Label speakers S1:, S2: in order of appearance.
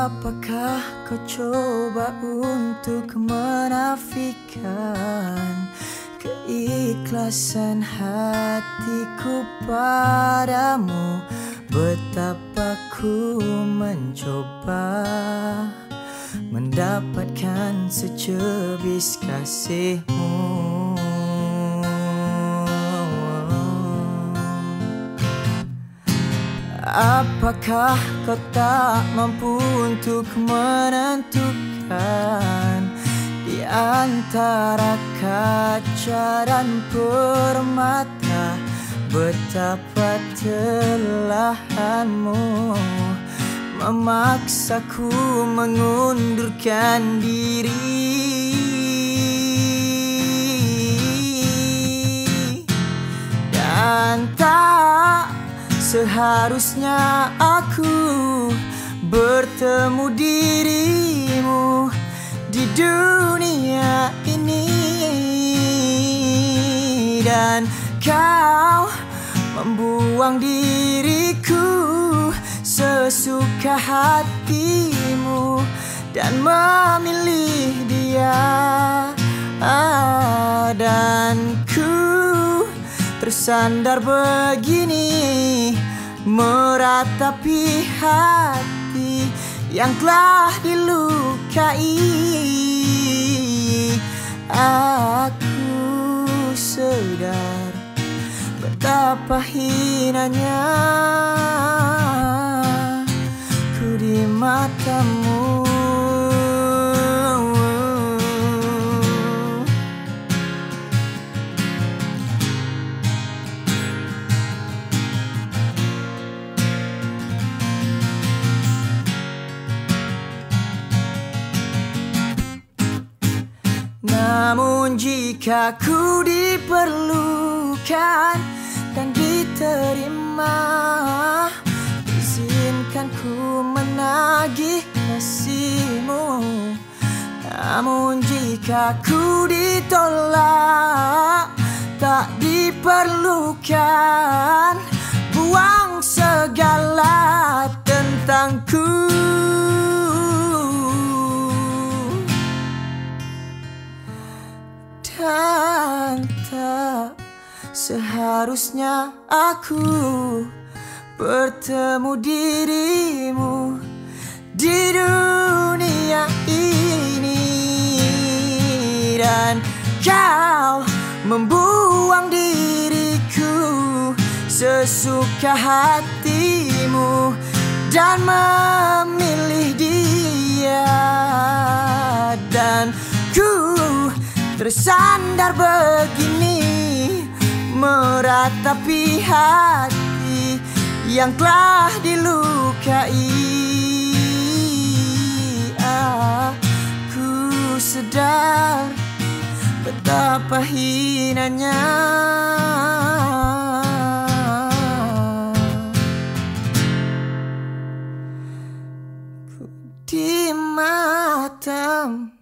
S1: Apakah kau coba untuk menafikan Keikhlasan hatiku padamu? Betapa ku mencoba Mendapatkan secebis kasihmu Apakah kau tak mampu untuk menentukan? Di antara kaca dan permata Betapa telahanmu Memaksaku mengundurkan diri Seharusnya aku bertemu dirimu di dunia ini. Dan kau membuang diriku sesuka hatimu dan memilih Bersandar begini Meratapi hati Yang telah dilukai. Aku sadar Betapa hinanya Ku di matamu Namun jika ku diperlukan dan diterima Izinkan ku menagih kasihmu Namun jika ku ditolak Tak diperlukan Buang Dan tak seharusnya aku bertemu dirimu di dunia ini? Dan kau membuang diriku sesuka hatimu Dan memilih Bersandar begini Meratapi hati Yang telah dilukai. Aku sedar Betapa hinanya. Ku di matamu.